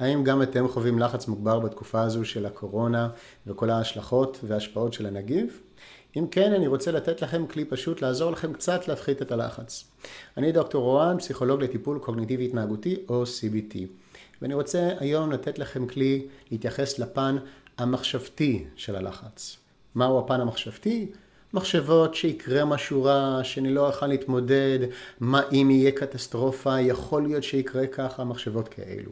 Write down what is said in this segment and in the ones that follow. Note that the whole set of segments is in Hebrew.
האם גם אתם חווים לחץ מוגבר בתקופה הזו של הקורונה וכל ההשלכות וההשפעות של הנגיף? אם כן, אני רוצה לתת לכם כלי פשוט לעזור לכם קצת להפחית את הלחץ. אני דוקטור רואן, פסיכולוג לטיפול קוגניטיבי התנהגותי או CBT. ואני רוצה היום לתת לכם כלי להתייחס לפן המחשבתי של הלחץ. מהו הפן המחשבתי? מחשבות שיקרה משהו רע, שאני לא אוכל להתמודד, מה אם יהיה קטסטרופה, יכול להיות שיקרה ככה, מחשבות כאלו.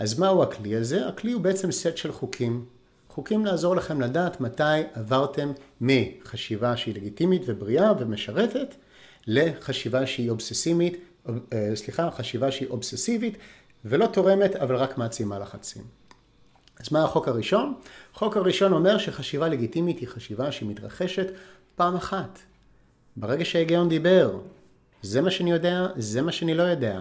אז מהו הכלי הזה? הכלי הוא בעצם סט של חוקים. חוקים לעזור לכם לדעת מתי עברתם מחשיבה שהיא לגיטימית ובריאה ומשרתת, לחשיבה שהיא אובססימית, אה, סליחה, חשיבה שהיא אובססיבית ולא תורמת אבל רק מעצימה לחצים. אז מה החוק הראשון? החוק הראשון אומר שחשיבה לגיטימית היא חשיבה שהיא מתרחשת פעם אחת. ברגע שההיגיון דיבר, זה מה שאני יודע, זה מה שאני לא יודע.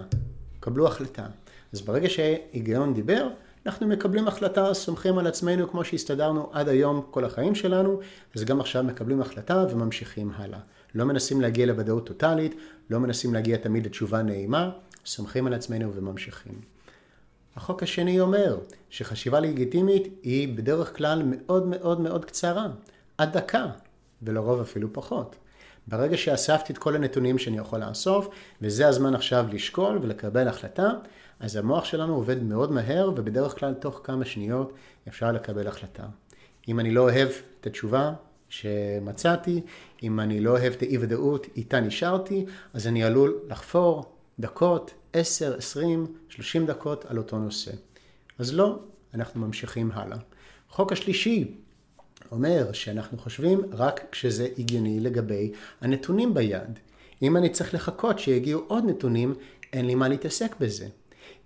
קבלו החלטה. אז ברגע שההיגיון דיבר, אנחנו מקבלים החלטה, סומכים על עצמנו כמו שהסתדרנו עד היום כל החיים שלנו, אז גם עכשיו מקבלים החלטה וממשיכים הלאה. לא מנסים להגיע לוודאות טוטאלית, לא מנסים להגיע תמיד לתשובה נעימה, סומכים על עצמנו וממשיכים. החוק השני אומר שחשיבה לגיטימית היא בדרך כלל מאוד מאוד מאוד קצרה, עד דקה, ולרוב אפילו פחות. ברגע שאספתי את כל הנתונים שאני יכול לאסוף, וזה הזמן עכשיו לשקול ולקבל החלטה, אז המוח שלנו עובד מאוד מהר, ובדרך כלל תוך כמה שניות אפשר לקבל החלטה. אם אני לא אוהב את התשובה שמצאתי, אם אני לא אוהב את האי ודאות איתה נשארתי, אז אני עלול לחפור דקות, 10, 20, 30 דקות על אותו נושא. אז לא, אנחנו ממשיכים הלאה. החוק השלישי אומר שאנחנו חושבים רק כשזה הגיוני לגבי הנתונים ביד. אם אני צריך לחכות שיגיעו עוד נתונים, אין לי מה להתעסק בזה.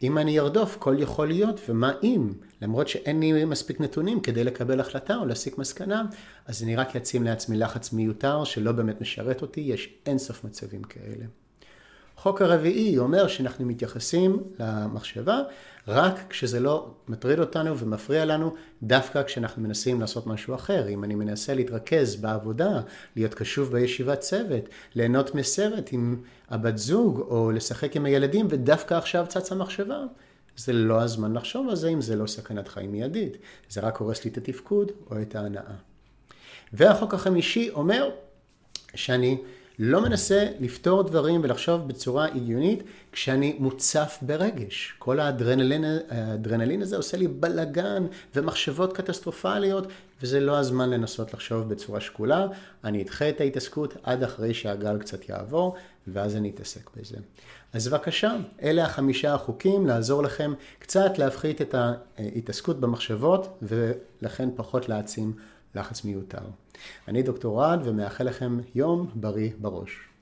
אם אני ארדוף כל יכול להיות ומה אם, למרות שאין לי מספיק נתונים כדי לקבל החלטה או להסיק מסקנה, אז אני רק אצים לעצמי לחץ מיותר שלא באמת משרת אותי, יש אינסוף מצבים כאלה. החוק הרביעי אומר שאנחנו מתייחסים למחשבה רק כשזה לא מטריד אותנו ומפריע לנו, דווקא כשאנחנו מנסים לעשות משהו אחר. אם אני מנסה להתרכז בעבודה, להיות קשוב בישיבת צוות, ליהנות מסרט עם הבת זוג או לשחק עם הילדים, ודווקא עכשיו צצה מחשבה, זה לא הזמן לחשוב על זה אם זה לא סכנת חיים מיידית. זה רק הורס לי את התפקוד או את ההנאה. והחוק החמישי אומר שאני לא מנסה לפתור דברים ולחשוב בצורה הגיונית כשאני מוצף ברגש. כל האדרנלין, האדרנלין הזה עושה לי בלגן ומחשבות קטסטרופליות, וזה לא הזמן לנסות לחשוב בצורה שקולה. אני אדחה את ההתעסקות עד אחרי שהגל קצת יעבור, ואז אני אתעסק בזה. אז בבקשה, אלה החמישה החוקים לעזור לכם קצת להפחית את ההתעסקות במחשבות, ולכן פחות להעצים לחץ מיותר. אני דוקטור רעד ומאחל לכם יום בריא בראש.